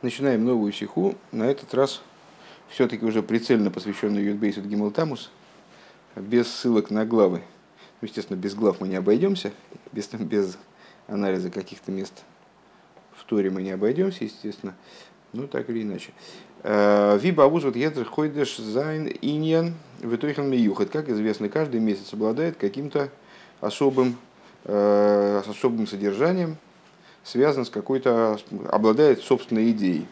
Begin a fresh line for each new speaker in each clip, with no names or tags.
Начинаем новую сиху, на этот раз все-таки уже прицельно посвященную י״ב י״ג תמוז, без ссылок на главы. Ну, естественно, без глав мы не обойдемся, без, без анализа каких-то мест в Торе мы не обойдемся, естественно, ну так или иначе. Э, ווי באַוואוסט האָט יעדער חודש זיין ענין ותוכן מיוחד. Как известно, каждый месяц обладает каким-то особым, э, особым содержанием, связан с какой-то, обладает собственной идеей.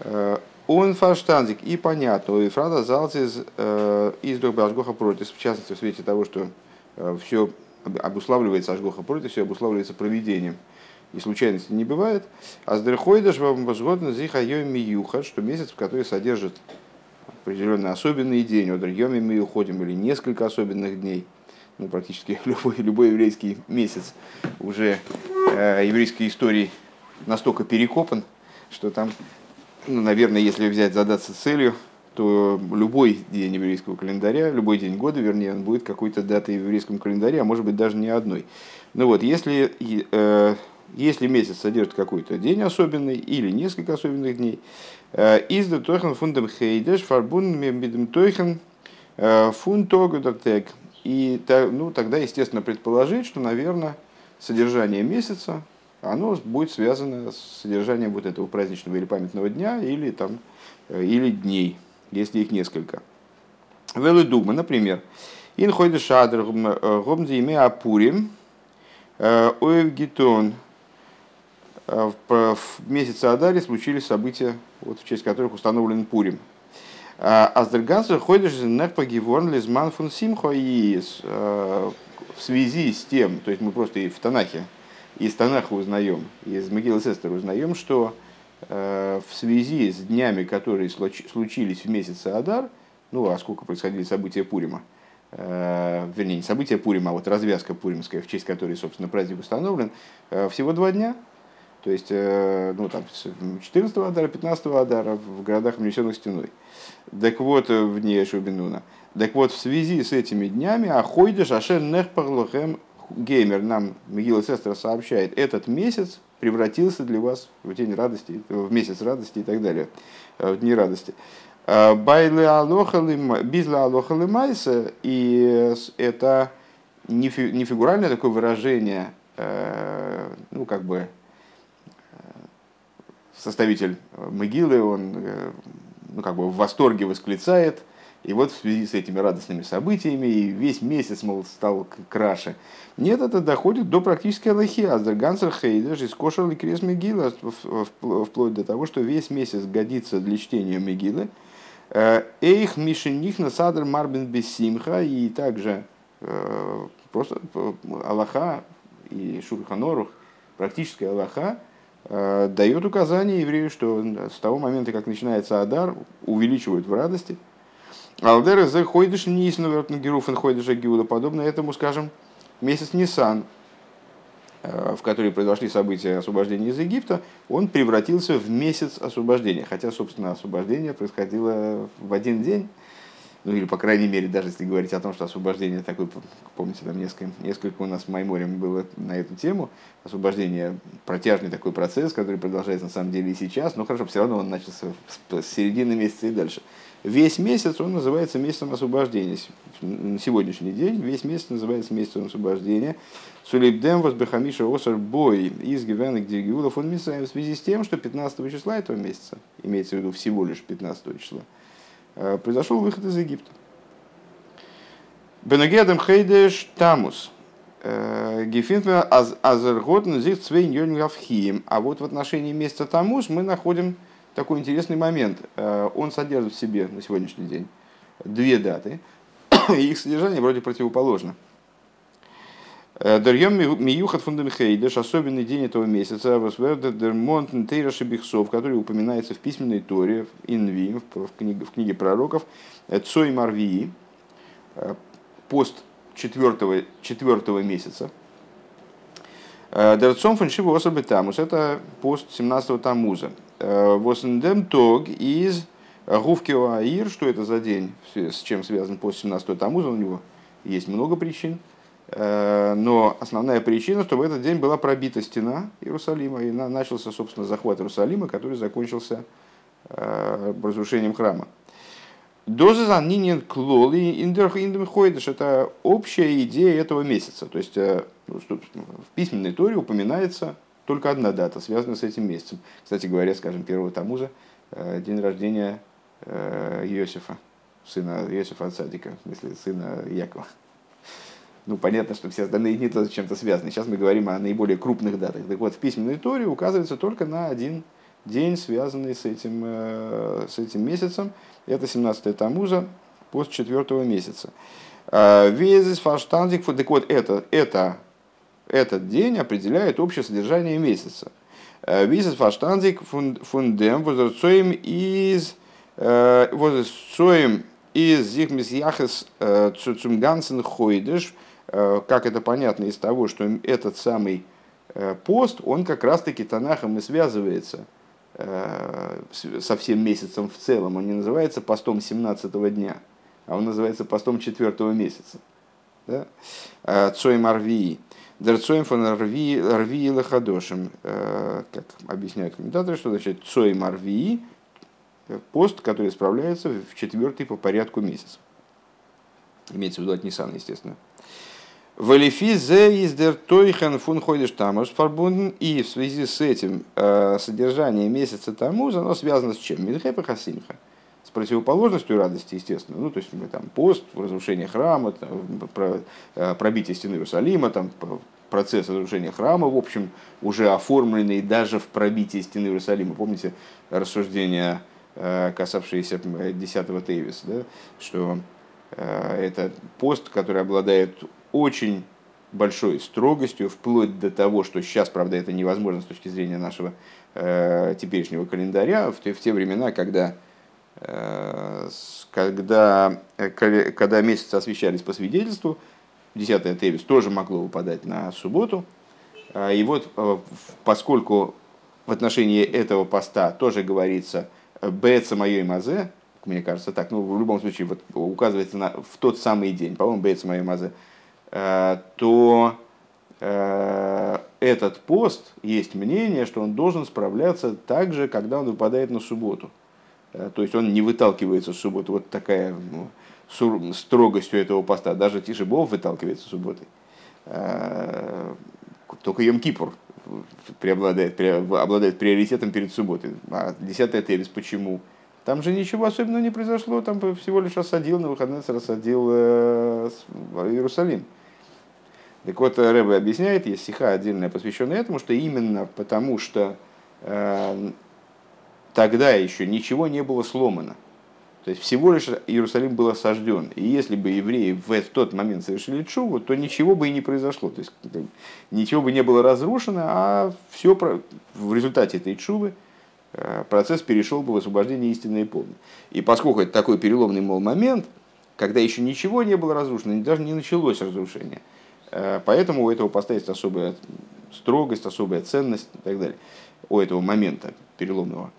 Э, он фарштанзик и понятно, и фрада залцис э, из Ашгоха против, в частности, в свете того, что э, все обуславливается Ашгоха против, все обуславливается проведением, и случайности не бывает. А с Дерхойдаш возгодно зиха миюха, что месяц, в который содержит определенный особенный день, от Йоми мы уходим, или несколько особенных дней – ну, практически любой, любой еврейский месяц уже э, еврейской истории настолько перекопан, что там, ну, наверное, если взять, задаться целью, то любой день еврейского календаря, любой день года, вернее, он будет какой-то датой в еврейском календаре, а может быть даже не одной. Ну вот, если, э, если месяц содержит какой-то день особенный или несколько особенных дней, э, из тойхен фундам хейдеш фарбун мидем тойхен э, фун и ну, тогда, естественно, предположить, что, наверное, содержание месяца, оно будет связано с содержанием вот этого праздничного или памятного дня, или, там, э, или дней, если их несколько. Велы дума, например, ин хойды шадр гомди име апурим э, оевгитон э, в месяце Адаре случились события, вот, в честь которых установлен Пурим. Аздергансер ходишь нехпа геворн лизман фун симхо и э, в связи с тем, то есть мы просто и в Танахе, из Танаха узнаем, из Могилы Сестер узнаем, что э, в связи с днями, которые случились в месяце Адар, ну а сколько происходили события Пурима, э, вернее, не события Пурима, а вот развязка Пуримская, в честь которой, собственно, праздник установлен, всего два дня – то есть, э, ну, там, 14 Адара, 15 Адара в городах, внесенных стеной. Так вот, э, в дне Шубинуна. Так вот, в связи с этими днями, Ахойдеш Ашер Нехпарлохем Геймер нам Мигила Сестра сообщает, этот месяц превратился для вас в день радости, в месяц радости и так далее, э, в дни радости. Байле алохалим, бизла алохалимайса, и это не фигуральное такое выражение, ну, как бы, составитель э, могилы, он э, ну, как бы в восторге восклицает. И вот в связи с этими радостными событиями и весь месяц, мол, стал краше. Нет, это доходит до практически Аллахи. Аздергансер Хейдер из Кошер Крес Мегила, вплоть до того, что весь месяц годится для чтения Мегилы. Э, Эйх Мишених на Садр Марбин Бессимха и также просто Аллаха и Шурханорух, практическая Аллаха, Э, дает указание еврею, что с того момента, как начинается Адар, увеличивают в радости. Алдер зе хойдыш нис геруфен хойдыша гиуда, подобно этому, скажем, месяц Нисан, э, в который произошли события освобождения из Египта, он превратился в месяц освобождения. Хотя, собственно, освобождение происходило в один день, ну или, по крайней мере, даже если говорить о том, что освобождение такое, помните, там несколько, несколько у нас в Майморем было на эту тему, освобождение протяжный такой процесс, который продолжается на самом деле и сейчас, но хорошо, все равно он начался с середины месяца и дальше. Весь месяц он называется месяцем освобождения. На сегодняшний день весь месяц называется месяцем освобождения. Сулибдем возбехамиша осар бой из гивенок дигиулов он в связи с тем, что 15 числа этого месяца, имеется в виду всего лишь 15 числа, произошел выход из Египта. Бенагедам Хейдеш Тамус. Э, Гефинтва Азерготн Зих Цвейн Йонгавхием. А вот в отношении месяца Тамус мы находим такой интересный момент. Э, он содержит в себе на сегодняшний день две даты, и их содержание вроде противоположно. Дарьем Миюхат Фундамхейдеш, особенный день этого месяца, Дермонтен Тейраша Бихсов, который упоминается в письменной Торе, Инви, в книге, в книге пророков, Цой Марвии, э, пост четвертого, четвертого месяца. Э, Дерцом фаншиву особи тамус, это пост 17-го тамуза. Э, Восендем тог из Гувкио Аир, что это за день, с чем связан пост 17-го тамуза, у него есть много причин Но основная причина, что в этот день была пробита стена Иерусалима, и начался, собственно, захват Иерусалима, который закончился разрушением храма. Доза занинен клоли индем ходишь. Это общая идея этого месяца. То есть ну, в письменной торе упоминается только одна дата, связанная с этим месяцем. Кстати говоря, скажем, первого Тамуза, день рождения Иосифа, сына Иосифа от Садика, в смысле сына Якова. Ну, понятно, что все остальные дни тоже чем-то связаны. Сейчас мы говорим о наиболее крупных датах. Так вот, в письменной торе указывается только на один день, связанный с этим, с этим месяцем. Это 17 Тамуза, пост четвертого месяца. Везис фаштандик, так вот, это, это, этот день определяет общее содержание месяца. Везис фаштандик фундем возрцоем из возрцоем из зихмис яхес цум гансен хойдеш, как это понятно из того, что этот самый пост, он как раз-таки Танахом и связывается – Э, со всем месяцем в целом, он не называется постом 17 дня, а он называется постом 4 месяца. Да? Э, Цоем Арвии. Дерцоем фон Арвии Лахадошем. Э, как объясняют комментаторы, что значит Цоем Арвии, пост, который справляется в четвертый по порядку месяц. Имеется в виду от Ниссана, естественно. Валифи зе издер тойхен фун ходишь тамус фарбунден. И в связи с этим э, содержание месяца тамуз, оно связано с чем? Мидхепа хасимха. С противоположностью радости, естественно. Ну, то есть там пост, разрушение храма, там, э, пробитие стены Иерусалима, там, процесс разрушения храма, в общем, уже оформленный даже в пробитии стены Иерусалима. Помните рассуждения, э, касавшиеся 10-го Тейвиса, да? что это пост, который обладает очень большой строгостью, вплоть до того, что сейчас, правда, это невозможно с точки зрения нашего э, теперешнего календаря, в те, в те времена, когда, э, когда, э, когда месяцы освещались по свидетельству, 10 Тевис тоже могло выпадать на субботу. А, и вот, э, поскольку в отношении этого поста тоже говорится «беца моей мазе», мне кажется так, ну, в любом случае, вот, указывается на, в тот самый день, по-моему, «беца моей мазе», Э, то э, этот пост, есть мнение, что он должен справляться так же, когда он выпадает на субботу. Э, то есть он не выталкивается с субботы. Вот такая ну, строгостью этого поста. Даже Тишебов выталкивается субботой. Только Йом-Кипур преобладает, обладает приоритетом перед субботой. А 10 Терес почему? Там же ничего особенного не произошло, там всего лишь осадил, на выходные рассадил Иерусалим. Так вот, Рэбе объясняет, есть стиха отдельная, посвященная этому, что именно потому, что э, тогда еще ничего не было сломано. То есть всего лишь Иерусалим был осажден. И если бы евреи в тот момент совершили чуву, то ничего бы и не произошло. То есть ничего бы не было разрушено, а все в результате этой чувы э, процесс перешел бы в освобождение истинной и полное. И поскольку это такой переломный мол, момент, когда еще ничего не было разрушено, даже не началось разрушение – Э, поэтому у этого поста есть особая строгость, особая ценность и так далее. У этого момента переломного.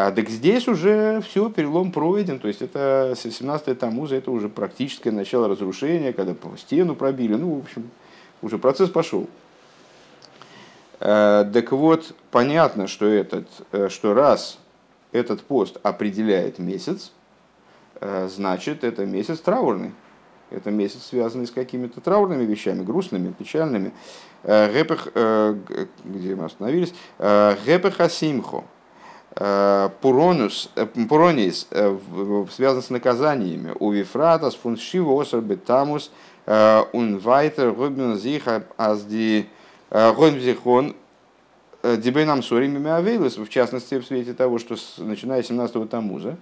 А так здесь уже все, перелом пройден. То есть это 17-е Тамуза, это уже практическое начало разрушения, когда по стену пробили. Ну, в общем, уже процесс пошел. Э, так вот, понятно, что, этот, э, что раз этот пост определяет месяц, значит, это месяц траурный. Это месяц, связанный с какими-то траурными вещами, грустными, печальными. Э, Гепех, э, где мы остановились? Э, Гепех Асимхо. Пуронус, Пуронис связан с наказаниями. У Вифратас фуншива осар бетамус он вайтер гобин зиха азди гомзихон дибейнам сорими авейлес, в частности, в свете того, что начиная с 17-го тамуза,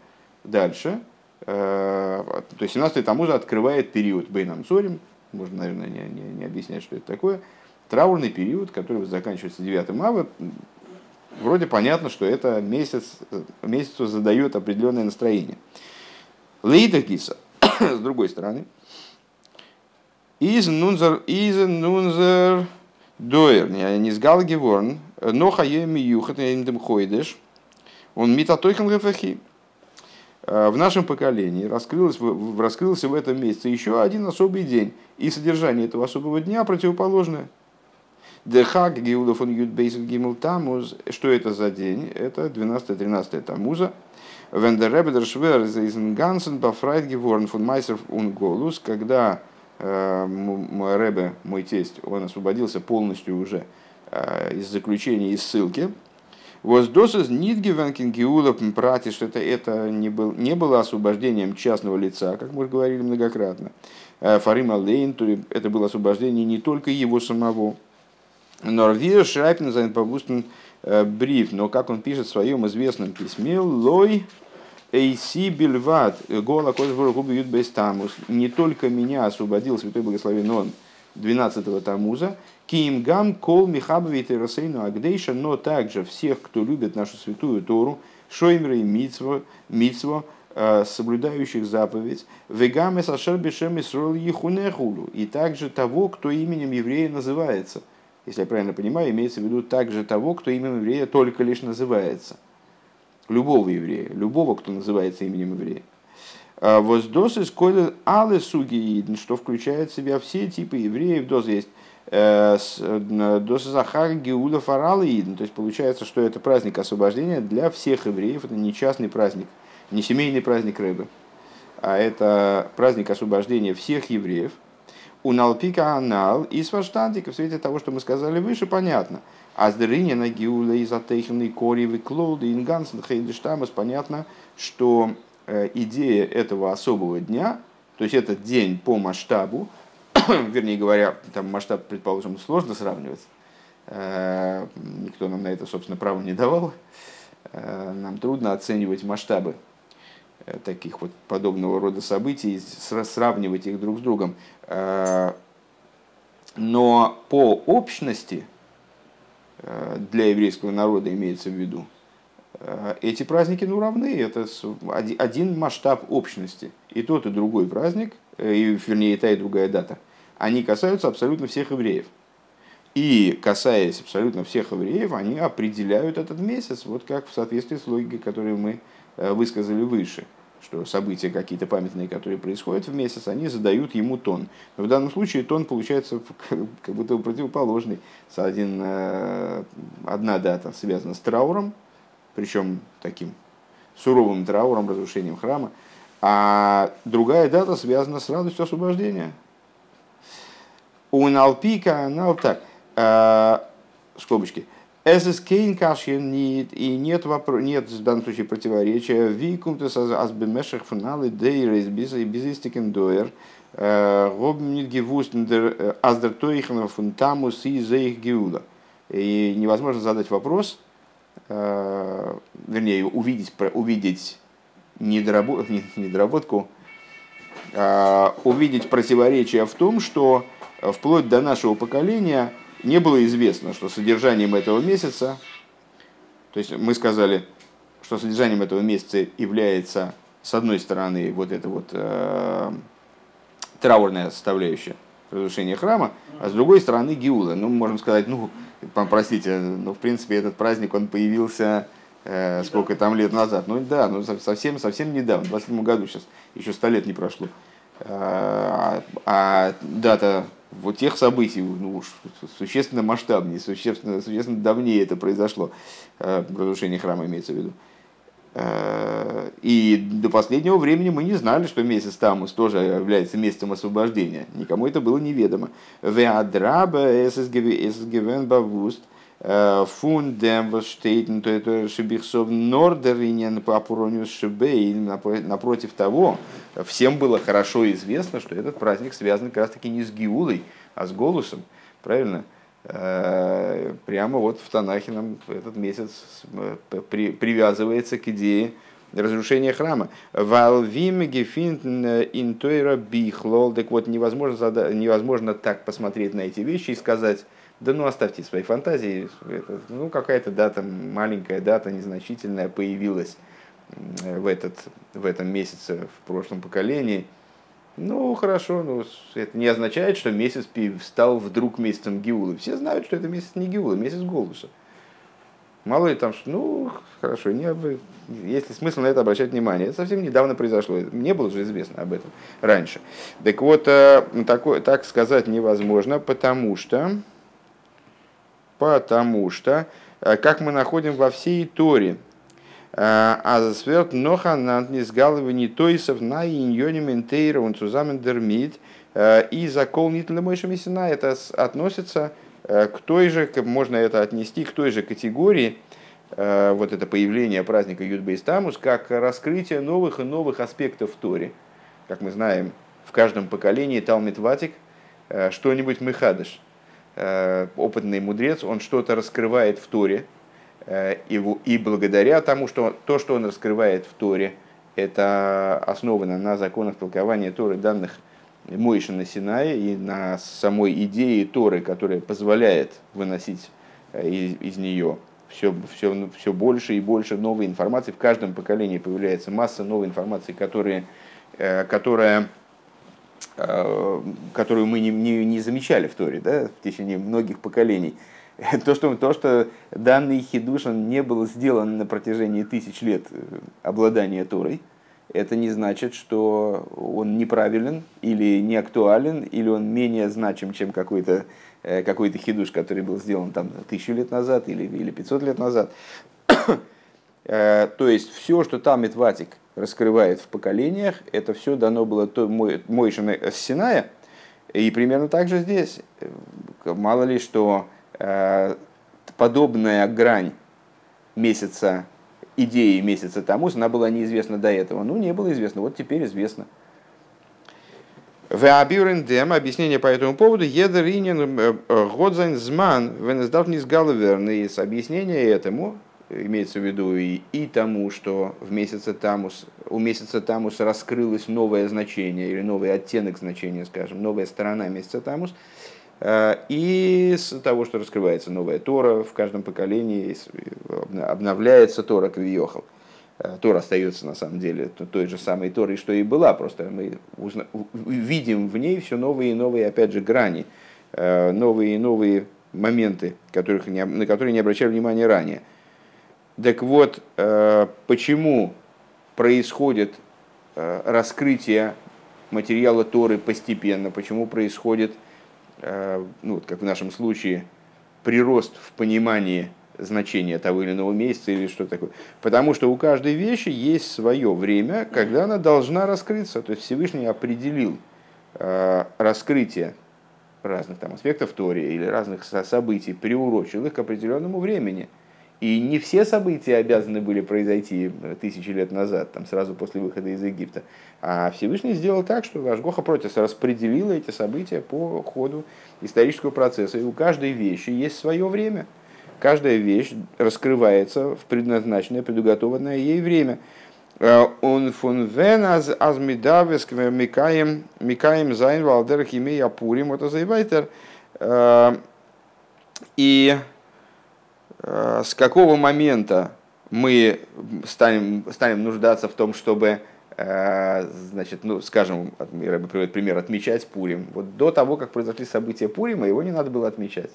дальше, то есть 17 Тамуза открывает период. Бейнам Цорим, можно, наверное, не, не, не объяснять, что это такое, траурный период, который заканчивается 9 ава. Вроде понятно, что это месяц, месяцу задает определенное настроение. Лейда Киса, с другой стороны, из нунзер, из нунзер доер, не с галгеворн, но хаеми юхат, он митатойхан гефахи. В нашем поколении раскрылось, раскрылся в этом месяце еще один особый день, и содержание этого особого дня противоположное. Дехак Геулафон Юдбейсен Гимл Тамуз. Что это за день? Это 12-13 Тамуза. Вендеребедер Швер из Гансен Бафрайт Геворн фон Майсер ун Голус, когда э, мой Ребе, мой тесть, он освободился полностью уже э, из заключения и ссылки. Воздосыз Нидгивенкин Геула прати, что это, это не, был, не было освобождением частного лица, как мы говорили многократно. Э, Фарима Лейн, это было освобождение не только его самого, Норвир Шрайпен sein bewussten бриф, но как он пишет в своем известном письме, лой Эйси Бельват, Гола Козбургу Ют Бестамус, не только меня освободил Святой Благословен Он 12-го Тамуза, Ким Гам Кол Михабови Терасейну Агдейша, но также всех, кто любит нашу святую Тору, Шоймры и Мицво, Мицво, соблюдающих заповедь, Вегаме Сашер Бешем Исрол Ехунехулу, и также того, кто именем еврея называется – если я правильно понимаю, имеется в виду также того, кто именем еврея только лишь называется. Любого еврея, любого, кто называется именем еврея. А Воздосы скойлер але суги что включает в себя все типы евреев. Доз есть э, досы захар геула фарала То есть получается, что это праздник освобождения для всех евреев. Это не частный праздник, не семейный праздник Рэбы, а это праздник освобождения всех евреев – у Налпика Анал и Сваштантика, в свете того, что мы сказали выше, понятно. А с на Гиула и Затейхенный Коревы Клоуды Ингансен Хейдештамас понятно, что идея этого особого дня, то есть этот день по масштабу, вернее говоря, там масштаб, предположим, сложно сравнивать, э, никто нам на это, собственно, право не давал, э, нам трудно оценивать масштабы Э, таких вот подобного рода событий, сравнивать их друг с другом. Э, но по общности э, для еврейского народа имеется в виду, эти праздники ну, равны, это один масштаб общности. И тот, и другой праздник, и, вернее, и та, и другая дата, они касаются абсолютно всех евреев. И касаясь абсолютно всех евреев, они определяют этот месяц, вот как в соответствии с логикой, которую мы высказали выше – что события какие-то памятные, которые происходят в месяц, они задают ему тон. Но в данном случае тон получается как будто противоположный. Один, э, одна дата связана с трауром, причем таким суровым трауром, разрушением храма, а другая дата связана с радостью освобождения. У Налпика, так, э, скобочки – Эсэскейн кашьен нет, и нет, вопро- нет в данном случае противоречия. Викумтес азбемешах фуналы дейрейс безистикен доер. Гобнит гевустендер аздер тойхна фунтамус и зейх геула. И невозможно задать вопрос, вернее, увидеть, увидеть недоработку, недоработку э, увидеть противоречие в том, что вплоть до нашего поколения – не было известно, что содержанием этого месяца, то есть мы сказали, что содержанием этого месяца является, с одной стороны, вот это вот э, траурная составляющая разрушения храма, а с другой стороны Гиула. Ну, можем сказать, ну, простите, ну, в принципе, этот праздник, он появился э, сколько там лет назад. Ну, да, ну, совсем, совсем недавно, в 27 году сейчас, еще сто лет не прошло. А, а дата вот тех событий, ну уж существенно масштабнее, существенно, существенно давнее это произошло, э, разрушение храма имеется в виду. Э, и до последнего времени мы не знали, что месяц Тамус тоже является месяцем освобождения. Никому это было неведомо. Веадраба ССГВН Бавуст фундем воштейтен то это шибихсов нордеринен по апурониус шибей напротив того всем было хорошо известно что этот праздник связан как раз таки не с гиулой а с голосом правильно э, прямо вот в Танахе нам этот месяц э, при, привязывается к идее разрушения храма. Валвим гефинтн интойра бихлол. Так вот, невозможно, невозможно так посмотреть на эти вещи и сказать, да ну оставьте свои фантазии. Это, ну какая-то дата, маленькая дата, незначительная появилась в, этот, в этом месяце в прошлом поколении. Ну хорошо, но это не означает, что месяц стал вдруг месяцем Гиулы. Все знают, что это месяц не Гиулы, месяц Голуса. Мало ли там, что, ну, хорошо, не, есть ли смысл на это обращать внимание? Это совсем недавно произошло, не было же известно об этом раньше. Так вот, такое, так сказать невозможно, потому что, потому что, как мы находим во всей Торе, а сверт ноха нантнис галывани тойсов на иньоне ментейра он цузамен дермит и закол нитля мойша мессина. Это относится к той же, можно это отнести к той же категории, вот это появление праздника Юдбейс Тамус, как раскрытие новых и новых аспектов в Торе. Как мы знаем, в каждом поколении Талмит Ватик что-нибудь мыхадыш. Опытный мудрец, он что-то раскрывает в Торе, Э, и, и благодаря тому, что то, что он раскрывает в Торе, это основано на законах толкования Торы, данных Мойши на Синае и на самой идее Торы, которая позволяет выносить э, из, из нее все, все, все больше и больше новой информации. В каждом поколении появляется масса новой информации, которые, э, которая, которую мы не, не, не замечали в Торе да, в течение многих поколений. то, что, то, что данный хидуш он не был сделан на протяжении тысяч лет э, обладания Торой, это не значит, что он неправилен или не актуален, или он менее значим, чем какой-то э, какой хидуш, который был сделан там тысячу лет назад или, или 500 лет назад. Э, то есть все, что там Митватик раскрывает в поколениях, это все дано было Мойшина Синая, и примерно так же здесь. Мало ли, что подобная грань месяца, идеи месяца Тамус, она была неизвестна до этого. Ну, не было известно, вот теперь известно. Веабюрендем, объяснение по этому поводу, едеринен э, э, годзайн зман, галаверн, с объяснение этому, имеется в виду и, и тому, что в месяце Тамус, у месяца Тамус раскрылось новое значение или новый оттенок значения, скажем, новая сторона месяца Тамус, Э, и с того, что раскрывается новая Тора в каждом поколении, обновляется Тора Квиохал. Э, Тора остается на самом деле той же самой Торой, что и была, просто мы узна- видим в ней все новые и новые, опять же, грани, э, новые и новые моменты, которых не, на которые не обращали внимания ранее. Так вот, почему происходит раскрытие материала Торы постепенно, почему происходит Э, ну, как в нашем случае, прирост в понимании значения того или иного месяца или что такое. Потому что у каждой вещи есть свое время, когда она должна раскрыться. То есть Всевышний определил э, раскрытие разных там аспектов Тори или разных событий, приурочил их к определенному времени – и не все события обязаны были произойти э, тысячи лет назад, там, сразу после выхода из Египта. А Всевышний сделал так, что Ашгоха Протис распределила эти события по ходу исторического процесса. И у каждой вещи есть свое время. Каждая вещь раскрывается в предназначенное, предуготованное ей время. Э, он фон вен аз аз мидавес микаем микаем зайн валдер химия апурим это заебайтер. Э, и с какого момента мы станем, станем нуждаться в том, чтобы, э, значит, ну, скажем, Рэбби приводит пример, отмечать Пурим. Вот до того, как произошли события Пурима, его не надо было отмечать.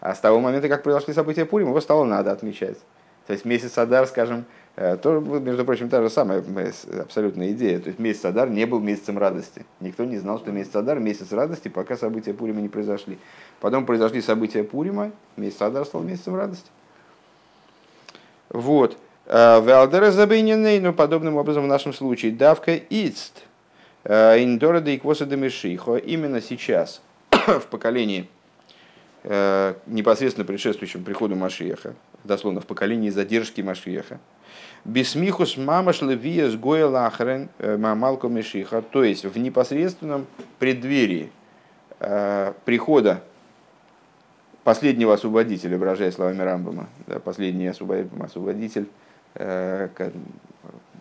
А с того момента, как произошли события Пурима, его стало надо отмечать. То есть месяц Адар, скажем, э, тоже, между прочим, та же самая абсолютная идея. То есть месяц Адар не был месяцем радости. Никто не знал, что месяц Адар – месяц радости, пока события Пурима не произошли. Потом произошли события Пурима, месяц Адар стал месяцем радости. Вот. А, Валдера забейненный, но подобным образом в нашем случае давка ицт а, индора да иквоса демешихо именно сейчас в поколении а, непосредственно предшествующем приходу Машиеха, дословно в поколении задержки Машиеха, Бисмихус мамаш левия с гоя лахрен мамалко мешиха, то есть в непосредственном преддверии прихода последнего освободителя, выражая словами Рамбама, да, последний освободитель, э,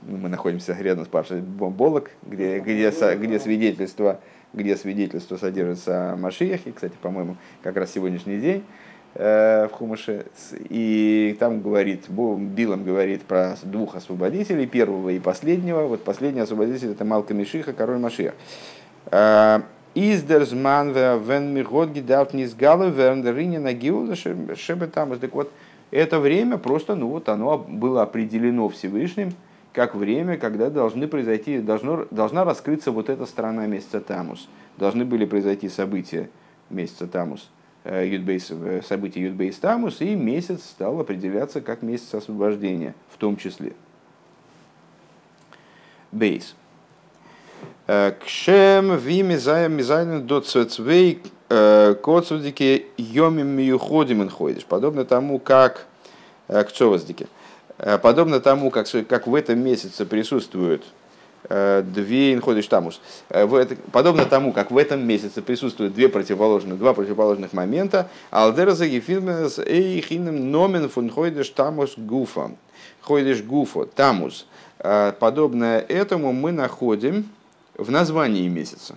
ну, мы находимся рядом с Пашей Болок, где, где, где свидетельство, где свидетельство содержится о Машиехе, кстати, по-моему, как раз сегодняшний день э, в Хумаше, и там говорит, Билом говорит про двух освободителей, первого и последнего, вот последний освободитель это Малка Мишиха, король Машиях. Э, Издерзман вен мигод гидавт низ галу верн деринин агиул шебе там. Так вот, это время просто, ну вот оно было определено Всевышним, как время, когда должны произойти, должно, должна раскрыться вот эта сторона месяца Тамус. Должны были произойти события месяца Тамус, э, Юдбейс, э, события Юдбейс Тамус, и месяц стал определяться как месяц освобождения в том числе. Бейс. Э, Кшем ви мизаем мизайнен до цвей коцвдики йомим миюходим ходишь. Подобно тому, как к цоваздике. Подобно тому, как, как в этом месяце присутствуют две инходиш тамус. Подобно тому, как в этом месяце присутствуют две противоположных, два противоположных момента, алдерза ефилмес эйхинем номен фун хойдеш тамус гуфа. Хойдеш гуфа, тамус. Подобное этому мы находим в названии месяца.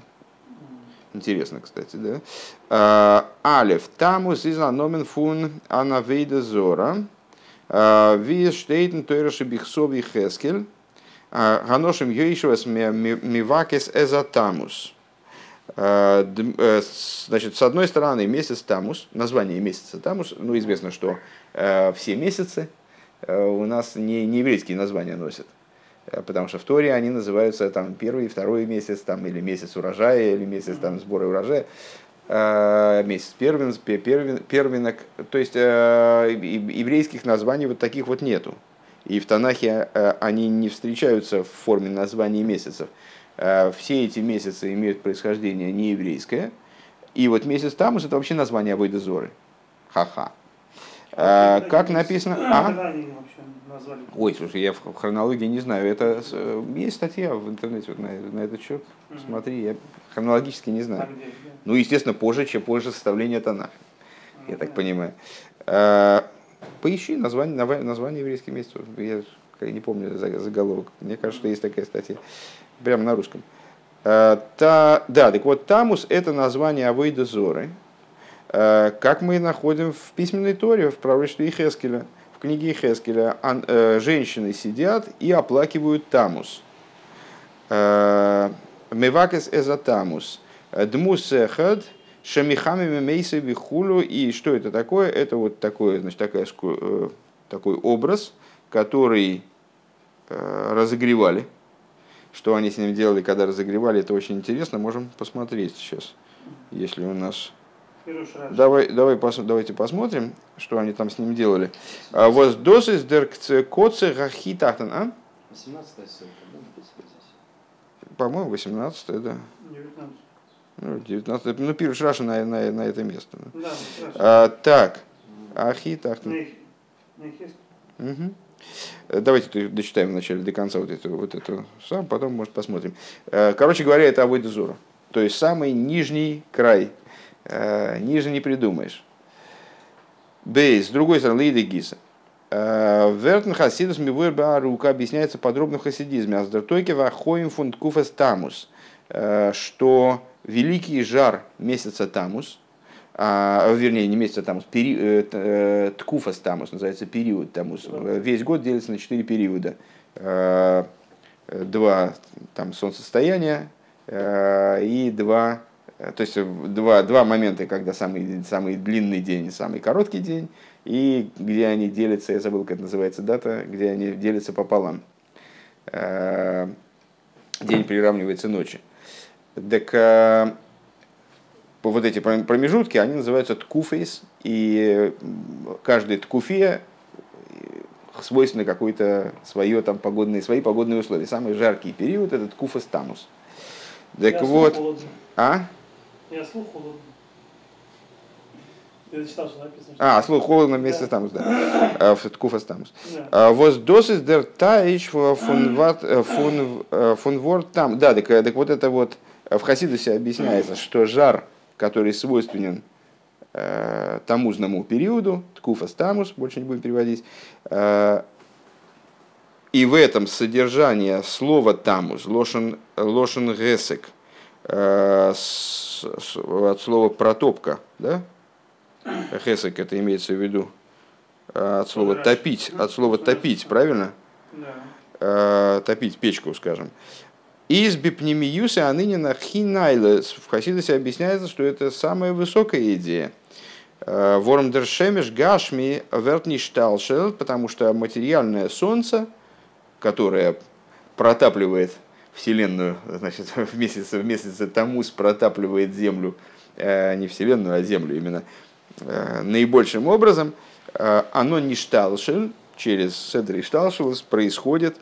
Интересно, кстати, да? Алев тамус из номен фун анавейда зора. Ви штейтен тойраши бихсови хескель. Ганошим Мивакес Эзатамус. Э, э, значит, с одной стороны, месяц Тамус, название месяца Тамус, ну, известно, что э, все месяцы у нас не, не еврейские названия носят. Потому что в Торе они называются там первый, второй месяц, там, или месяц урожая, или месяц там, сбора урожая месяц первен, первен, первенок. То есть еврейских названий вот таких вот нету. И в Танахе э, они не встречаются в форме названий месяцев. Э, все эти месяцы имеют происхождение нееврейское. И вот месяц Тамус это вообще название Авойдозоры. Ха-ха. А, как написано... А? Ой, слушай, я в хронологии не знаю. Это есть статья в интернете вот на, на этот счет. Смотри, я хронологически не знаю. Ну, естественно, позже, чем позже составления Танаха. Я так понимаю. Поищи название, название еврейских месяцев. Я не помню заголовок. Мне кажется, что есть такая статья. Прямо на русском. Э, та, да, так вот, Тамус – это название Авойда Зоры, э, как мы находим в письменной Торе, в пророчестве Ихескеля, книге Ихескеля. Э, женщины сидят и оплакивают Тамус. Мевакес эза Тамус. Дмусехад – Шамихами Мейса Вихулю. И что это такое? Это вот такое, значит, такая, э, такой образ, который э, разогревали. Что они с ним делали, когда разогревали, это очень интересно. Можем посмотреть сейчас, если у нас... Давай, давай, пос, давайте посмотрим, что они там с ним делали. А вот досыс деркце коце гахитахтан, а? 18 ссылка, да, По-моему, 18 да. 19 ну, 19, ну, пишешь Раша на, на, на это место. Да, а, так, Ахитах. Угу. Давайте дочитаем вначале до конца вот эту, вот эту сам, потом, может, посмотрим. Э, короче говоря, это Авойда Зора. То есть самый нижний край. Э, ниже не придумаешь. Бейс, с другой стороны, Лида Гиса. Э, Вертен Хасидус Мивуэр Рука объясняется подробно в хасидизме. Аздертойке Вахоим фунд Куфас Тамус. Что великий жар месяца Тамус, а, вернее, не месяца Тамус, пери, э, э, Ткуфас Тамус, называется период Тамус. Весь год делится на четыре периода. Э, два там, солнцестояния э, и два, то есть два, два момента, когда самый, самый длинный день и самый короткий день, и где они делятся, я забыл, как называется дата, где они делятся пополам. Э, день приравнивается ночи. Так э, вот эти промежутки, они называются ткуфейс, и каждый ткуфе свойственно какое-то свое там погодные, свои погодные условия. Самый жаркий период это ткуфас тамус. Так Я вот, а? Я слух холодно. А, слух холодно вместе с тамус, да. А, в ткуфас тамус. А, воз досис дер таич фун ворт там. Да, так, так вот это вот в Хасидусе объясняется, что жар, который свойственен э, тамузному периоду, ткуфас тамус, больше не будем переводить, э, и в этом содержание слова тамус, лошен, лошен гесек, э, с, с, от слова протопка, да? Гесек это имеется в виду э, от слова топить, от слова топить, правильно? Э, топить печку, скажем. Из бипнемиюса анынина хинайла. В Хасидосе объясняется, что это самая высокая идея. Вормдер Шемеш Гашми Вертништалшел, потому что материальное солнце, которое протапливает Вселенную, значит, в месяц, в месяц Тамус протапливает Землю, не Вселенную, а Землю именно, наибольшим образом, оно не шталшель, через Седри Шталшелс происходит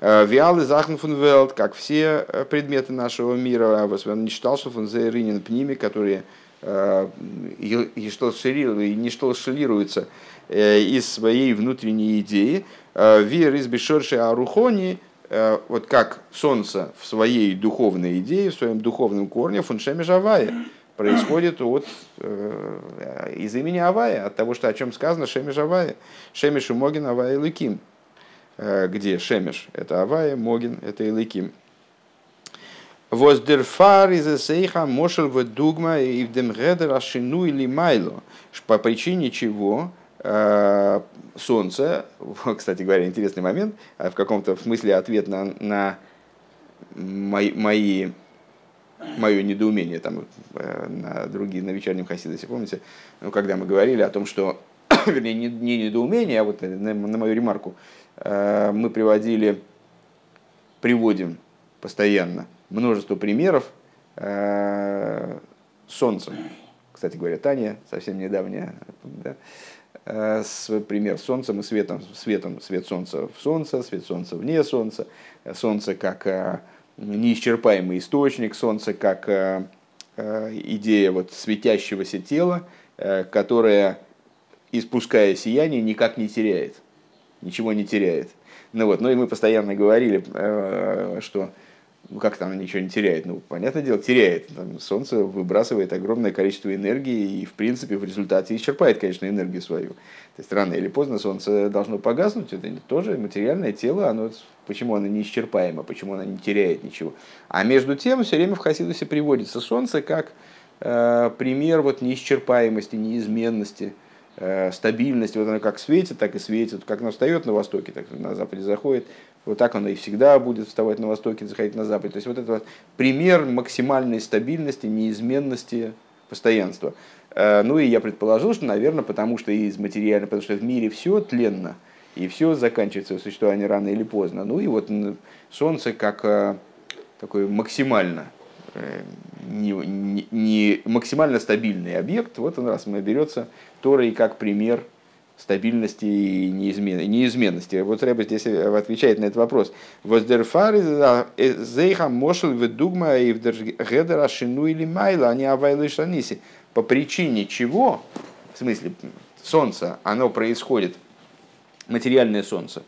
Виалы Захн фун Велт, как все предметы нашего мира, не читал, что фун Зеринин Пними, которые не шталшилируются из своей внутренней идеи. Вир из Бешорши Арухони, вот как солнце в своей духовной идее, в своем духовном корне, фуншеми Жавая, происходит от, э, из имени Авая, от того, что о чем сказано Шемиш Авая, Шемиш Могин Авая Лыким, э, где Шемиш – это Авая, Могин – это Илыким. Воздерфар из Эсейха Мошел в Дугма и в Демгедер Ашину или Майло, по причине чего э, Солнце, кстати говоря, интересный момент, в каком-то смысле ответ на, на мои, мои мое недоумение там, э, на другие, на вечернем Хасидосе, помните, ну, когда мы говорили о том, что, вернее, не, не недоумение, а вот на, на мою ремарку, э, мы приводили, приводим постоянно множество примеров э, Солнца. Кстати говоря, Таня, совсем недавняя, да, с пример солнцем и светом, светом, свет солнца в солнце, свет солнца вне солнца, солнце как неисчерпаемый источник Солнца, как э, э, идея вот светящегося тела, э, которое, испуская сияние, никак не теряет, ничего не теряет. Ну вот, ну и мы постоянно говорили, что ну как там ничего не теряет? Ну, понятное дело, теряет. Там солнце выбрасывает огромное количество энергии и, в принципе, в результате исчерпает, конечно, энергию свою. То есть рано или поздно солнце должно погаснуть. Это тоже материальное тело, оно, почему оно неисчерпаемо, почему оно не теряет ничего. А между тем, все время в Хасидусе приводится солнце как э, пример вот неисчерпаемости, неизменности, э, стабильности. Вот оно как светит, так и светит. Как оно встает на востоке, так и на западе заходит. Вот так оно и всегда будет вставать на востоке, заходить на запад. То есть вот это вот пример максимальной стабильности, неизменности, постоянства. Э, ну и я предположил, что, наверное, потому что из материального, потому что в мире все тленно, и все заканчивается существование рано или поздно. Ну и вот Солнце как э, такой максимально э, не, не, не максимально стабильный объект, вот он раз мы берется Торой как пример стабильности и неизмен, неизменности. Вот Рэба здесь отвечает на этот вопрос. Воздерфар зейха мошел ведугма и вдергедера шину или майла, они авайлы шаниси. По причине чего, в смысле солнце, оно происходит, материальное солнце,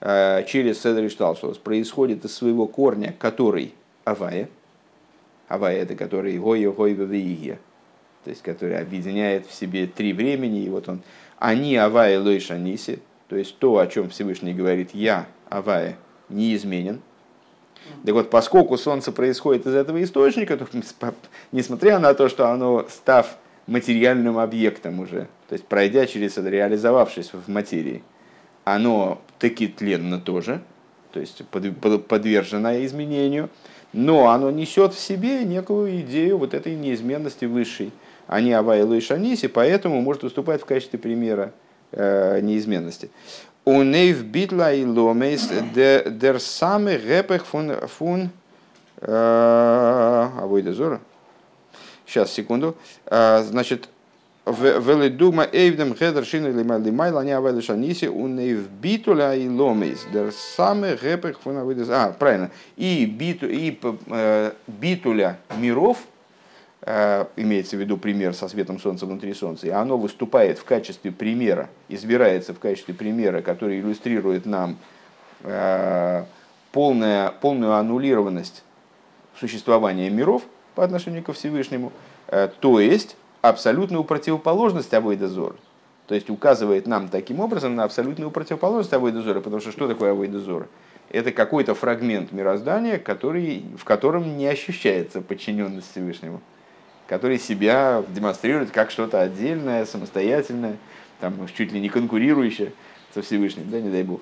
э, через Седри Шталшос, происходит из своего корня, который авая, авая это который гойо гойва то есть который объединяет в себе три времени, и вот он они авая лойша ниси, то есть то, о чем Всевышний говорит, я, авая, неизменен. Так вот, поскольку Солнце происходит из этого источника, то, несмотря на то, что оно, став материальным объектом уже, то есть пройдя через это, реализовавшись в материи, оно таки тленно тоже, то есть подвержено изменению, но оно несет в себе некую идею вот этой неизменности высшей – они Авайлу и Шаниси, поэтому может выступать в качестве примера э, неизменности. У нейв битла и ломейс дер самый гепех фун фун авойдезора. Сейчас, секунду. Э, значит, Вели дума эйвдем хедер шин или майла не авели шаниси у нейв битуля и ломейс. Дер самый гепех фун авойдезора. А, правильно. И, биту, и э, битуля миров – Э, имеется в виду пример со светом Солнца внутри Солнца, и оно выступает в качестве примера, избирается в качестве примера, который иллюстрирует нам э, полная, полную аннулированность существования миров по отношению ко Всевышнему, э, то есть абсолютную противоположность Авойдозора. То есть указывает нам таким образом на абсолютную противоположность Авойдозора, потому что что такое Авойдозора? Это какой-то фрагмент мироздания, который, в котором не ощущается подчиненность Всевышнему который себя демонстрирует как что-то отдельное, самостоятельное, там, чуть ли не конкурирующее со Всевышним, да, не дай бог.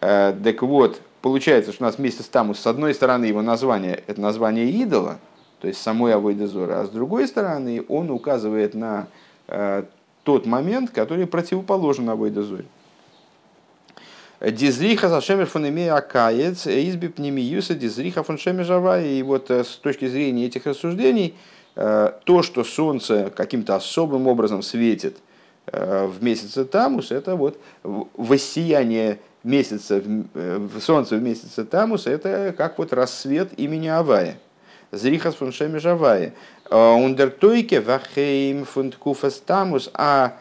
Э, так вот, получается, что у нас вместе с Тамус, с одной стороны, его название – это название идола, то есть самой Авойдезора, а с другой стороны, он указывает на э, тот момент, который противоположен Авойдозоре. Дизриха зашемер фон имея акаец, изби пнемиюса дизриха фон шемежава. И вот с точки зрения этих рассуждений, то, что солнце каким-то особым образом светит в месяце Тамус, это вот воссияние месяца, солнца в месяце Тамус, это как вот рассвет имени Авая. Зрихас фон Шемежавая. Ундертойке вахейм фунткуфас Тамус, а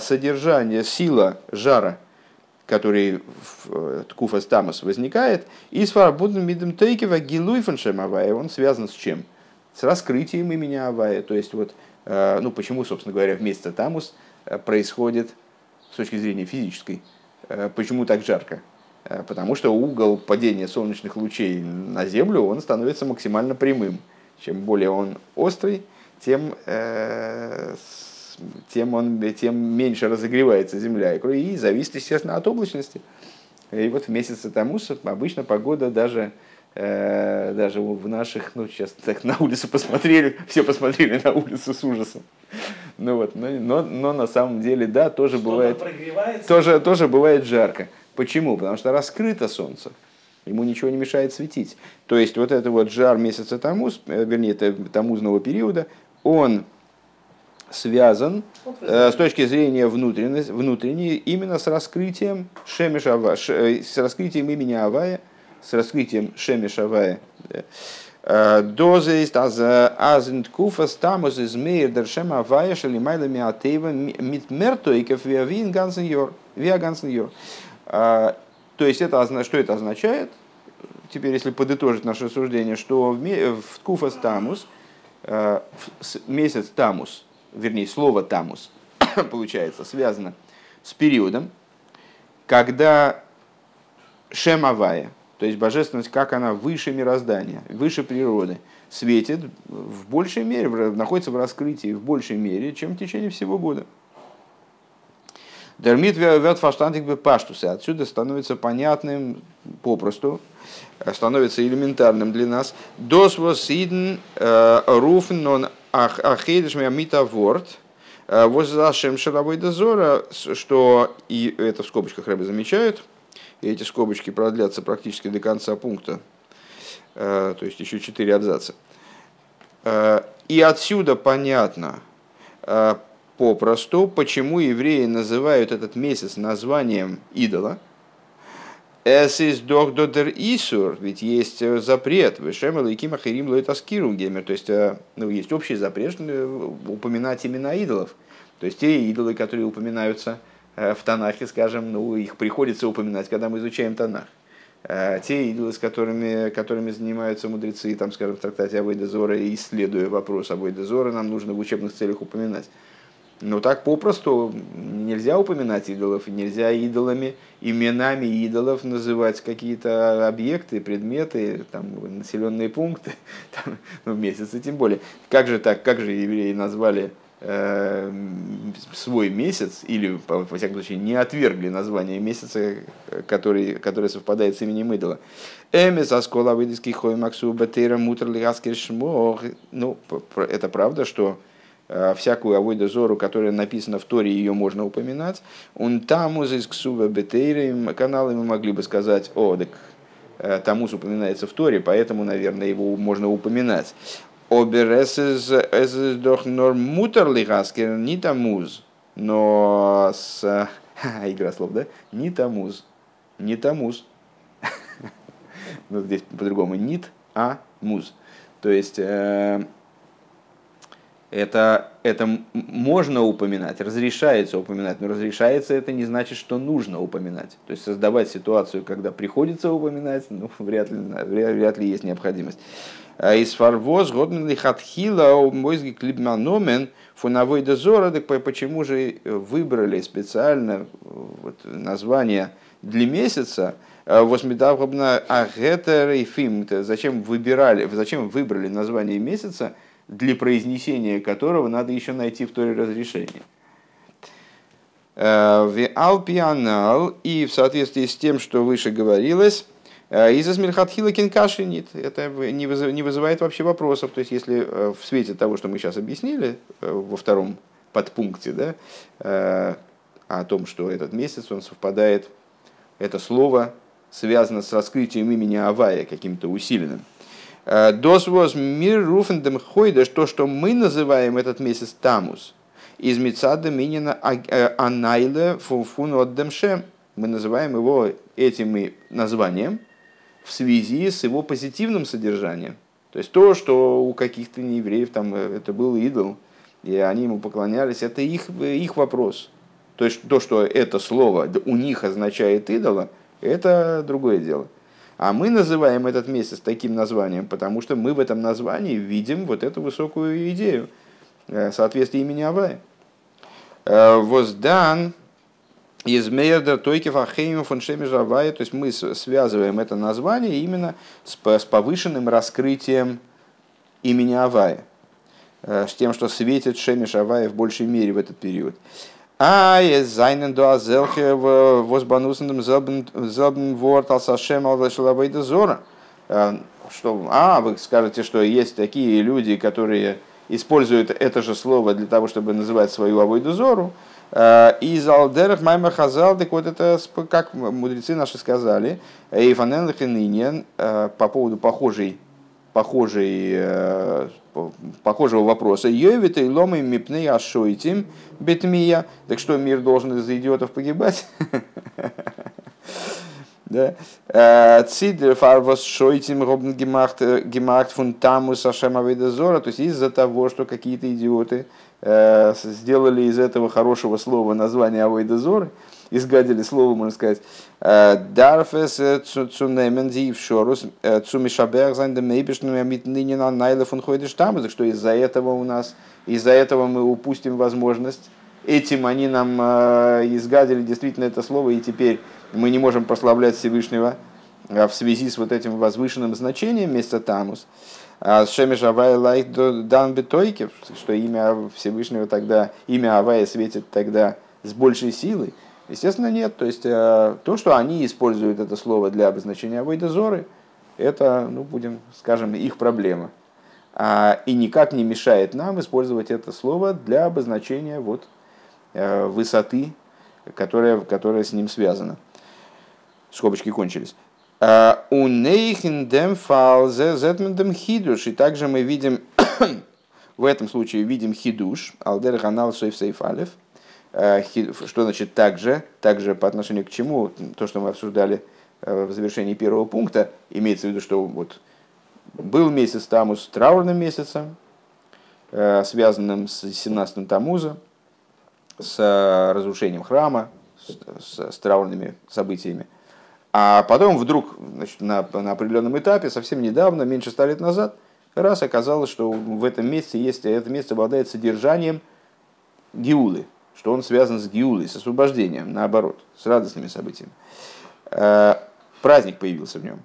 содержание, сила жара, который в Ткуфас Тамус возникает, и с фарбудным видом тейки вагилуй он связан с чем? С раскрытием имени Авая. То есть вот, ну почему, собственно говоря, в месяце Тамус происходит с точки зрения физической, почему так жарко? Э, потому что угол падения солнечных лучей на Землю, он становится максимально прямым. Чем более он острый, тем, э, тем, он, тем меньше разогревается Земля. И зависит, естественно, от облачности. И вот в месяце Тамус обычно погода даже, э, даже в наших, ну сейчас так на улицу посмотрели, все посмотрели на улицу с ужасом. Ну вот, но, но, но на самом деле, да, тоже бывает, тоже, тоже бывает жарко. Почему? Потому что раскрыто солнце, ему ничего не мешает светить. То есть вот это вот жар месяца Тамуз, э, вернее, Тамузного периода, он связан э, с точки зрения внутренней, внутренней именно с раскрытием Шемешава, э, с раскрытием имени Авая, с раскрытием Шемешавая. Э, Доза есть азент куфа стамус из мейр дершем авая шалимайла миатева мит мертойков виавин гансен йор. Виа гансен йор. А, то есть это, что это означает? Теперь, если подытожить наше рассуждение, что в, в Ткуфас Тамус, а, месяц Тамус, вернее, слово Тамус, получается, связано с периодом, когда Шемавая, то есть божественность, как она выше мироздания, выше природы, светит в большей мере, находится в раскрытии в большей мере, чем в течение всего года. Дермит верт фаштантик бы паштусы. Отсюда становится понятным попросту, э, становится элементарным для нас. Дос иден э, руфен он ахедиш миамита ворт. Э, Воззашем шаровой дозора, что, и это в скобочках рыбы замечают, и эти скобочки продлятся практически до конца пункта, то есть еще четыре абзаца. И отсюда понятно, попросту, почему евреи называют этот месяц названием идола. Эс из додер исур, ведь есть э, запрет, вышемел и кимахирим лойтаскиру гемер, то есть э, ну, есть общий запрет э, упоминать имена идолов. То есть те идолы, которые упоминаются в Танахе, скажем, ну, их приходится упоминать, когда мы изучаем Танах. Те идолы, с которыми, которыми занимаются мудрецы, там, скажем, в трактате Абойда Зора, исследуя вопрос Абойда Зора, нам нужно в учебных целях упоминать. Но так попросту нельзя упоминать идолов, нельзя идолами, именами идолов называть какие-то объекты, предметы, там, населенные пункты, там, ну, месяцы тем более. Как же так, как же евреи назвали э, свой месяц, или, во всяком случае, не отвергли название месяца, который, который совпадает с именем идола. Эмес аскола выдиски хой максу батера мутер Ну, это правда, что Э, всякую авойда зору, которая написана в Торе, ее можно упоминать. Он тамуз из ксува бетейрим каналы мы могли бы сказать, о, так э, тамуз упоминается в Торе, поэтому, наверное, его можно упоминать. Оберес из дох нор мутер лигаскер не тамуз, но с... Игра слов, да? Не тамуз. Не тамуз. ну, здесь по-другому. Нит, а муз. То есть, э, это, это можно упоминать, разрешается упоминать, но разрешается это не значит, что нужно упоминать. То есть создавать ситуацию, когда приходится упоминать, ну, вряд ли, вряд, вряд ли есть необходимость. А из фарвоз годен ли хатхила мойзги клибманомен фоновой дозора, так почему же выбрали специально вот, название для месяца, Восьмидавгобна Агетер и Фим. Зачем выбирали, зачем выбрали название месяца, для произнесения которого надо еще найти в Торе разрешение. Э, в Алпианал и в соответствии с тем, что выше говорилось, э, из Мильхатхила Кинкаши нет. Это не вызывает вообще вопросов. То есть, если э, в свете того, что мы сейчас объяснили во втором подпункте, да, э, о том, что этот месяц, он совпадает, это слово связано с раскрытием имени Авая каким-то усиленным. Э, Дос воз мир руфендем хойдеш, то, что мы называем этот месяц Тамус, из Мецада Минина э, Анайле Фуфун Отдемше. Мы называем его этим названием в связи с его позитивным содержанием. То есть то, что у каких-то неевреев там э, это был идол, и они ему поклонялись, это их, их вопрос. То есть то, что это слово у них означает идола, это другое дело. А мы называем этот месяц таким названием, потому что мы в этом названии видим вот эту высокую идею, э, соответствие имени Авая. Э, воздан из Мейерда Тойкев Ахейма фон Шемежавая, то есть мы связываем это название именно с повышенным раскрытием имени Авая, э, с тем, что светит Шемеш Авая в большей мере в этот период. А из зайнен до азелхе возбанусным зобн ворт алсашем алвешалавейда зора. Э, что, а, вы скажете, что есть такие люди, которые используют это же слово для того, чтобы называть свою авойду зору. Э, из алдерах майма хазал, так вот это, как мудрецы наши сказали, эйфанен хининен э, по поводу похожей похожей, похожего вопроса. Йовит и ломы мипны ашойтим бетмия. Так что мир должен из-за идиотов погибать? Да. Цидер фарвас шойтим робн гемахт фун тамус ашем авейдазора. То есть из-за того, что какие-то идиоты сделали из этого хорошего слова название авейдазоры, изгадили слово, можно сказать. דאַרף עס צונעמען די אפשרות צו משבח זיין דעם אויבערשטן מיט אַן ענין נעלה פון חודש תמוז, что из-за этого у нас, из-за этого мы упустим возможность. Этим они нам изгадили действительно это слово, и теперь мы не можем прославлять Всевышнего в связи с вот этим возвышенным значением вместо Тамуз. Шемеш Авай Лайк Дан Бетойкев, что имя Всевышнего тогда, имя Авая светит тогда с большей силой. Естественно, нет. То есть э, то, что они используют это слово для обозначения авойдозоры, это, ну, будем, скажем, их проблема. А, и никак не мешает нам использовать это слово для обозначения вот, э, высоты, которая, которая с ним связана. Скобочки кончились. А, у нейхендем фалзе зетмендем хидуш. И также мы видим, в этом случае видим хидуш, алдер ханал сойф сейфалев, Э, что значит также? Также по отношению к чему? То, что мы обсуждали э, в завершении первого пункта, имеется в виду, что вот был месяц Тамус траурным месяцем, э, связанным с 17-м Тамуза, с разрушением храма, с, с, с траурными событиями. А потом вдруг значит, на, на определенном этапе, совсем недавно, меньше ста лет назад, раз оказалось, что в этом месте есть, это место обладает содержанием гиулы, что он связан с гиулой, с освобождением, наоборот, с радостными событиями. Э, праздник появился в нем.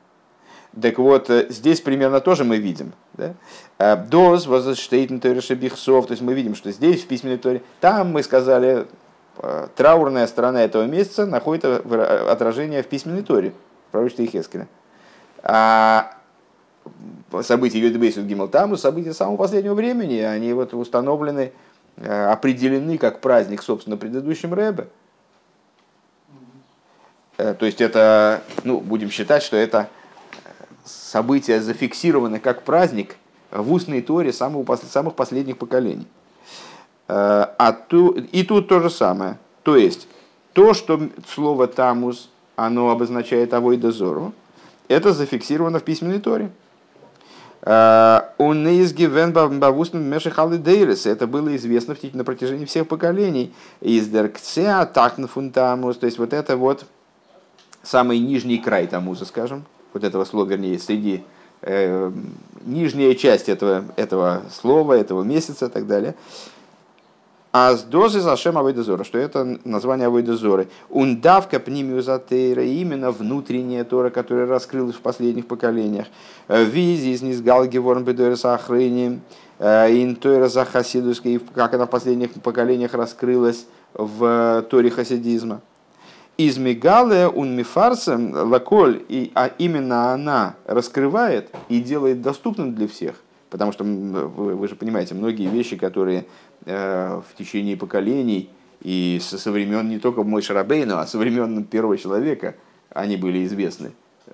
Так вот, э, здесь примерно тоже мы видим. Да? Э, Доз бихсов, то есть мы видим, что здесь, в письменной торе, там мы сказали, траурная сторона этого месяца находит отражение в письменной торе, пророчестве Ихескеля. А события Йодбейсу Гимл Таму, события самого последнего времени, они вот установлены Э, определены как праздник, собственно, предыдущим Рэбе. Э, то есть это, ну, будем считать, что это события зафиксированы как праздник в устной торе самых последних поколений. Э, а ту, и тут то же самое. То есть, то, что слово «тамус», оно обозначает «авойдозору», это зафиксировано в письменной торе. Это было известно на протяжении всех поколений. Из деркцеа такн фунтамус. То есть вот это вот самый нижний край тамуза, скажем, вот этого слова, вернее, среди э, нижняя часть этого, этого слова, этого месяца и так далее. А с дозы Зашем Авойдозора, что это название Авойдозоры. Ундавка пнимиузатейра, именно внутренняя Тора, которая раскрылась в последних поколениях. Э, Визи из Низгал Геворн Бедойра Сахрыни, э, Интойра Захасидуской, как она в последних поколениях раскрылась в Торе хасидизма. Из Мигале он мифарсом лаколь, и, а именно она раскрывает и делает доступным для всех. Потому что вы, вы же понимаете, многие вещи, которые в течение поколений и со времен не только Мой Шарабейна, а со времен первого человека они были известны.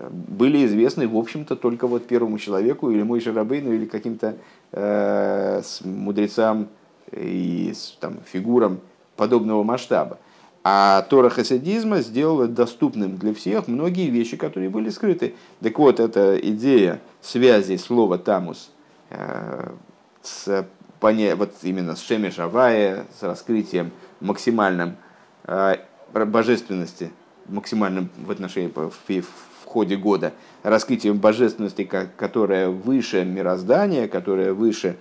Были известны, в общем-то, только вот первому человеку или Мой Шарабейну, или каким-то э, мудрецам и там, фигурам подобного масштаба. А Тора хасидизма сделала доступным для всех многие вещи, которые были скрыты. Так вот, эта идея связи слова «тамус» э, с, вот именно с Шеми Шавая, с раскрытием максимальным э, божественности, максимальным в отношении в, ходе года, раскрытием божественности, которая выше мироздания, которая выше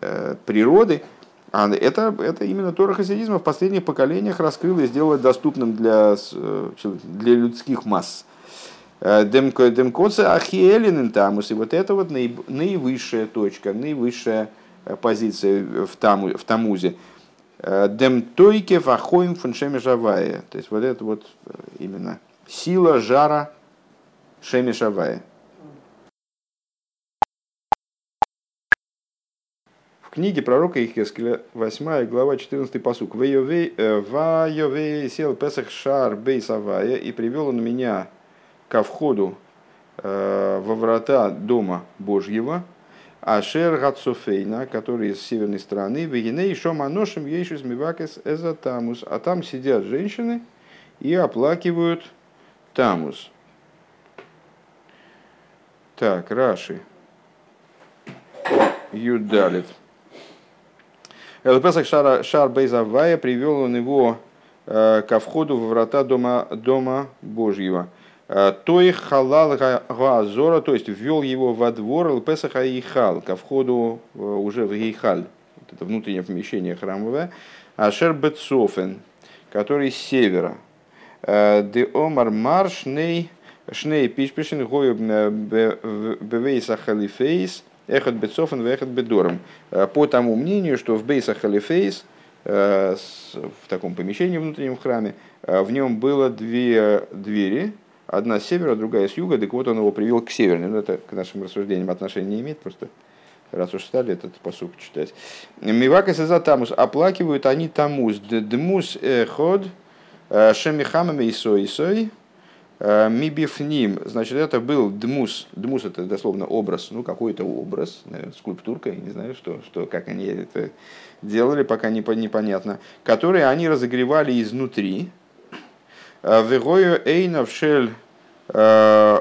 э, природы – а это, это именно Тора хасидизма в последних поколениях раскрыла и сделала доступным для, э, для людских масс. Э, Демкоца ахиэлин тамус. И вот это вот наивысшая точка, наивысшая позиция в, таму, в тамузе. Демтойке фахоим фуншеми жавая. То есть вот это вот именно сила жара шеми шавая. книге пророка Ихескеля, 8 глава, 14 посук. «Вайовей сел Песах Шар Бейсавая, и привел он меня ко входу э, во врата Дома Божьего, Ашер Гацуфейна, который с северной стороны, Вегиней Шоманошим Ейшус Мивакес Эзатамус, а там сидят женщины и оплакивают Тамус. Так, Раши. Юдалит. Элпесах Шар, Шар Бейзавая привел он его э, ко входу в врата дома, дома Божьего. Э, той халал газора, то есть ввел его во двор Элпесаха и хал, ко входу э, уже в Гейхаль, вот это внутреннее помещение храмовое, Ашер Бетсофен, который с севера. Де омар марш ней шней пишпишин гою бевейса халифейс – Эхот Бетсофен, Эхот Бедором. Э, по тому мнению, что в Бейсах Халифейс, э, в таком помещении внутреннем храме, э, в нем было две двери, одна с севера, другая с юга, так вот он его привел к северной. Но это к нашим рассуждениям отношения не имеет, просто раз уж стали этот посук читать. Мивака за тамус, оплакивают они тамус, дмус эход, шемихамами исой исой, Э, Мибифним, значит, это был дмус. Дмус это дословно образ, ну какой-то образ, наверное, скульптурка, я не знаю, что, что, как они это делали, пока не, непонятно, которые они разогревали изнутри. Э, Вегою Эйнавшель э,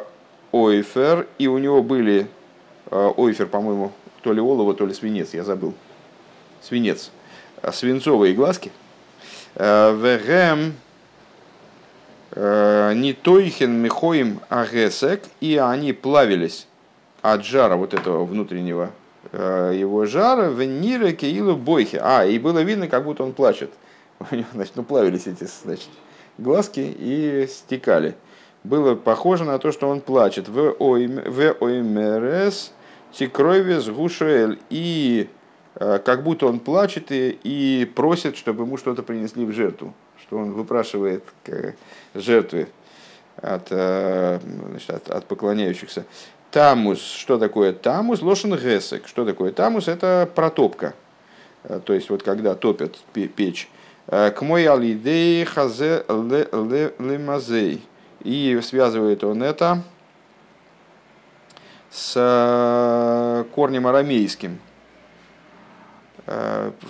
Ойфер, и у него были Ойфер, по-моему, то ли олово, то ли свинец, я забыл. Свинец. Свинцовые глазки. Вегем Э, не тойхен михоим агесек, и они плавились от жара вот этого внутреннего его жара в нире кеилу бойхе. А, и было видно, как будто он плачет. Значит, ну плавились эти значит, глазки и стекали. Было похоже на то, что он плачет. В оймерес тикровес гушель. И э, как будто он плачет и, и просит, чтобы ему что-то принесли в жертву что он выпрашивает жертвы от, э, значит, от, от поклоняющихся. Тамус, что такое тамус? Лошен гесек. Что такое тамус? Это протопка. Э, то есть, вот когда топят печь. Э, к мой алидей хазе лемазей. И связывает он это с корнем арамейским.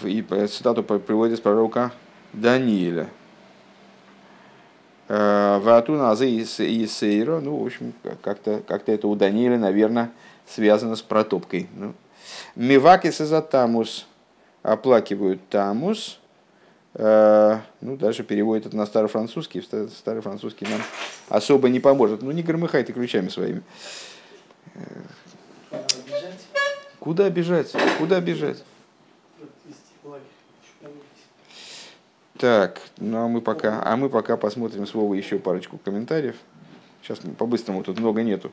И цитату приводит с пророка Даниила. Э, Ватуна Азы и Сейро, ну, в общем, как-то как это у Даниила, наверное, связано с протопкой. Ну. Мивакис за Тамус оплакивают Тамус, э, ну, даже переводит это на старофранцузский, старый французский нам особо не поможет. Ну, не громыхай ты ключами своими. Куда бежать? Куда бежать? Так, ну а мы пока, а мы пока посмотрим слово еще парочку комментариев. Сейчас по-быстрому тут много нету.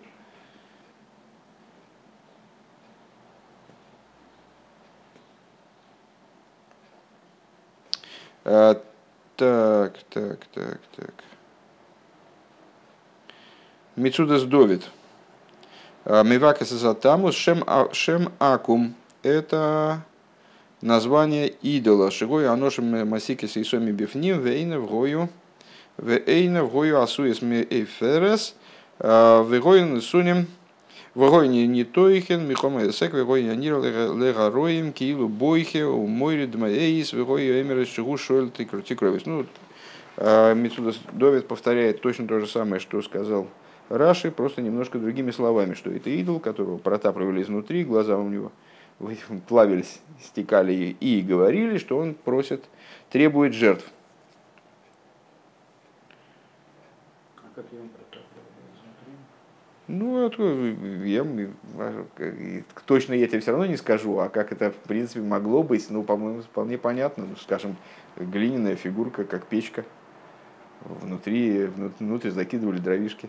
Так, так, так, так. Мицудас Довид. А, Мивакас Затамус Шем, а, Шем Акум. Это название идола. Шигой аношим масики с исоми бифним вейна в гою вейна в гою асуес ми эйферес вегоин суним Вогойни не тойхен, михома эсек, вегойни анир легароим, киилу бойхе, у мойри дмаэис, вегойни эмерес чугу шойль тикровис. Ну, Митсуда Довид повторяет точно то же самое, что сказал Раши, просто немножко другими словами, что это идол, которого протапливали изнутри, глаза у него плавились, стекали и говорили, что он просит, требует жертв. А как его ну, это, я, точно я тебе все равно не скажу, а как это, в принципе, могло быть, ну, по-моему, вполне понятно. Ну, скажем, глиняная фигурка, как печка. Внутри, внутрь закидывали дровишки.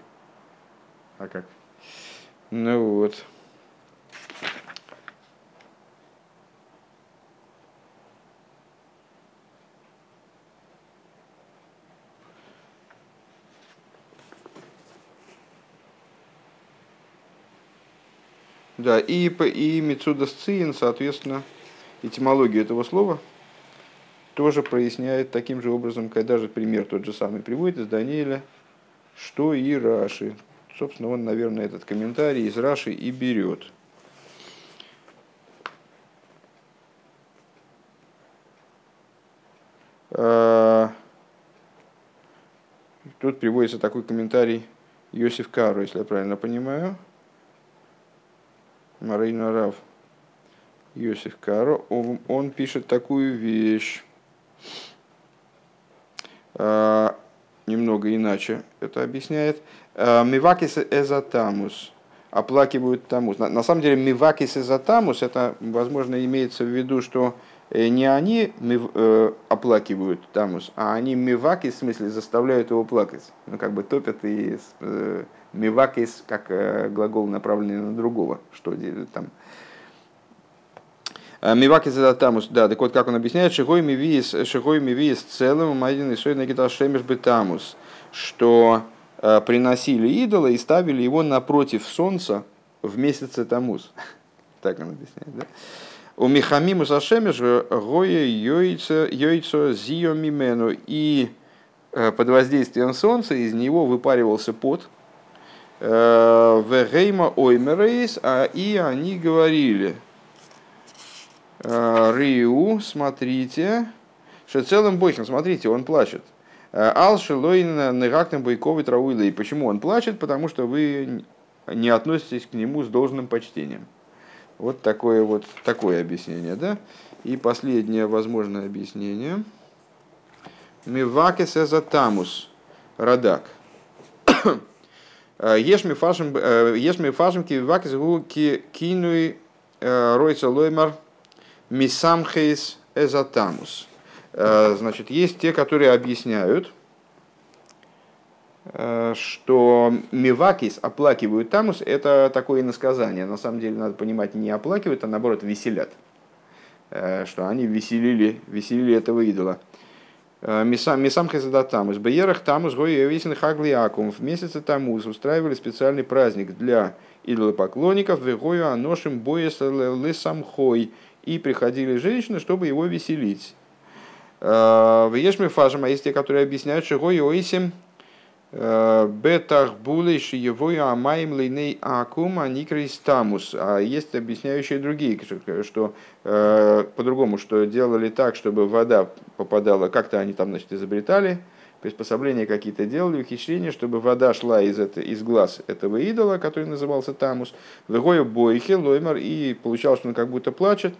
А как? Ну вот. Да, и, и Мецудасциин, соответственно, этимологию этого слова тоже проясняет таким же образом, когда же пример тот же самый приводит из Даниэля, что и Раши. Собственно, он, наверное, этот комментарий из Раши и берет. А, тут приводится такой комментарий Йосиф Кару, если я правильно понимаю. Марина Рав Йосиф Каро, он, он пишет такую вещь, а, немного иначе это объясняет. А, Мивакис эзотамус, оплакивают тамус. На, на самом деле мивакис эзотамус, это, возможно, имеется в виду, что не они мив, э, оплакивают тамус, а они мивакис, в смысле, заставляют его плакать. Ну, как бы топят и э, Мивакис, как э, глагол, направленный на другого, что там. Э, Мивакис это тамус, да, так вот как он объясняет, шигой мивиис, шигой мивиис целым, один и сой нагитал шемеш бетамус, что э, приносили идола и ставили его напротив солнца в месяце тамус. Так он объясняет, да? У Михамиму Сашемеш гоя йойцо, зио мимену. И под воздействием солнца из него выпаривался пот, Вегейма оймерейс, а и они говорили, Риу, смотрите, что целым бойхом, смотрите, он плачет. Ал шелойн негактем бойковый трауилы. И почему он плачет? Потому что вы не относитесь к нему с должным почтением. Вот такое вот такое объяснение, да? И последнее возможное объяснение. Мивакес тамус радак. Э, ешми фашем э, ешми фашем кивак згу кинуи э, ройца лоймар мисамхейс эзатамус. Значит, есть те, которые объясняют, что мивакис оплакивают тамус, это такое иносказание. На самом деле, надо понимать, не оплакивают, а наоборот веселят. Что они веселили, веселили этого идола. Мисам Хезадатамус, Беерах Тамус, Гоевисин Хаглиакум. В месяце Тамус устраивали специальный праздник для идолопоклонников, Вегою Аношим Боес Лесамхой. И приходили женщины, чтобы его веселить. В Ешме Фажем, а есть те, которые объясняют, что Гоевисин Бетах булиш его амаем лейней акум аникрис А есть объясняющие другие, что э, по-другому, что делали так, чтобы вода попадала, как-то они там, значит, изобретали, приспособления какие-то делали, ухищрения, чтобы вода шла из, это, из глаз этого идола, который назывался Тамус, в бойхе, лоймар, и получалось, что он как будто плачет,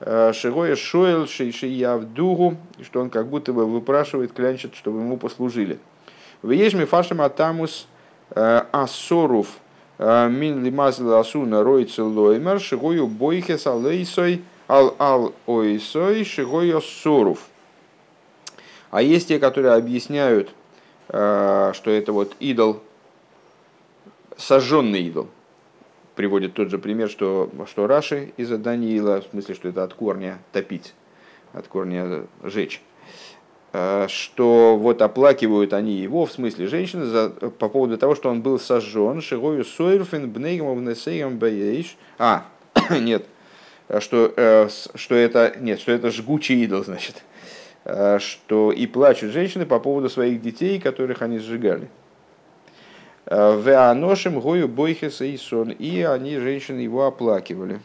э, Шигоя шоэл шия в дугу, что он как будто бы выпрашивает, клянчит, чтобы ему послужили. В ежме фашем атамус э, асоруф э, мин лимазл асуна ройцел лоймер шигою бойхес алейсой ал ал ойсой шигою соруф. А есть те, которые объясняют, э, что это вот идол, сожженный идол. Приводит тот же пример, что, что Раши из-за Даниила, в смысле, что это от корня топить, от корня жечь. Э, что вот оплакивают они его, в смысле женщины, за, по поводу того, что он был сожжен, шигою сойрфен бнейгом бейш. А, нет, что, что это, нет, что это жгучий идол, значит, что и плачут женщины по поводу своих детей, которых они сжигали. Веаношим гою бойхеса и сон, и они, женщины, его оплакивали.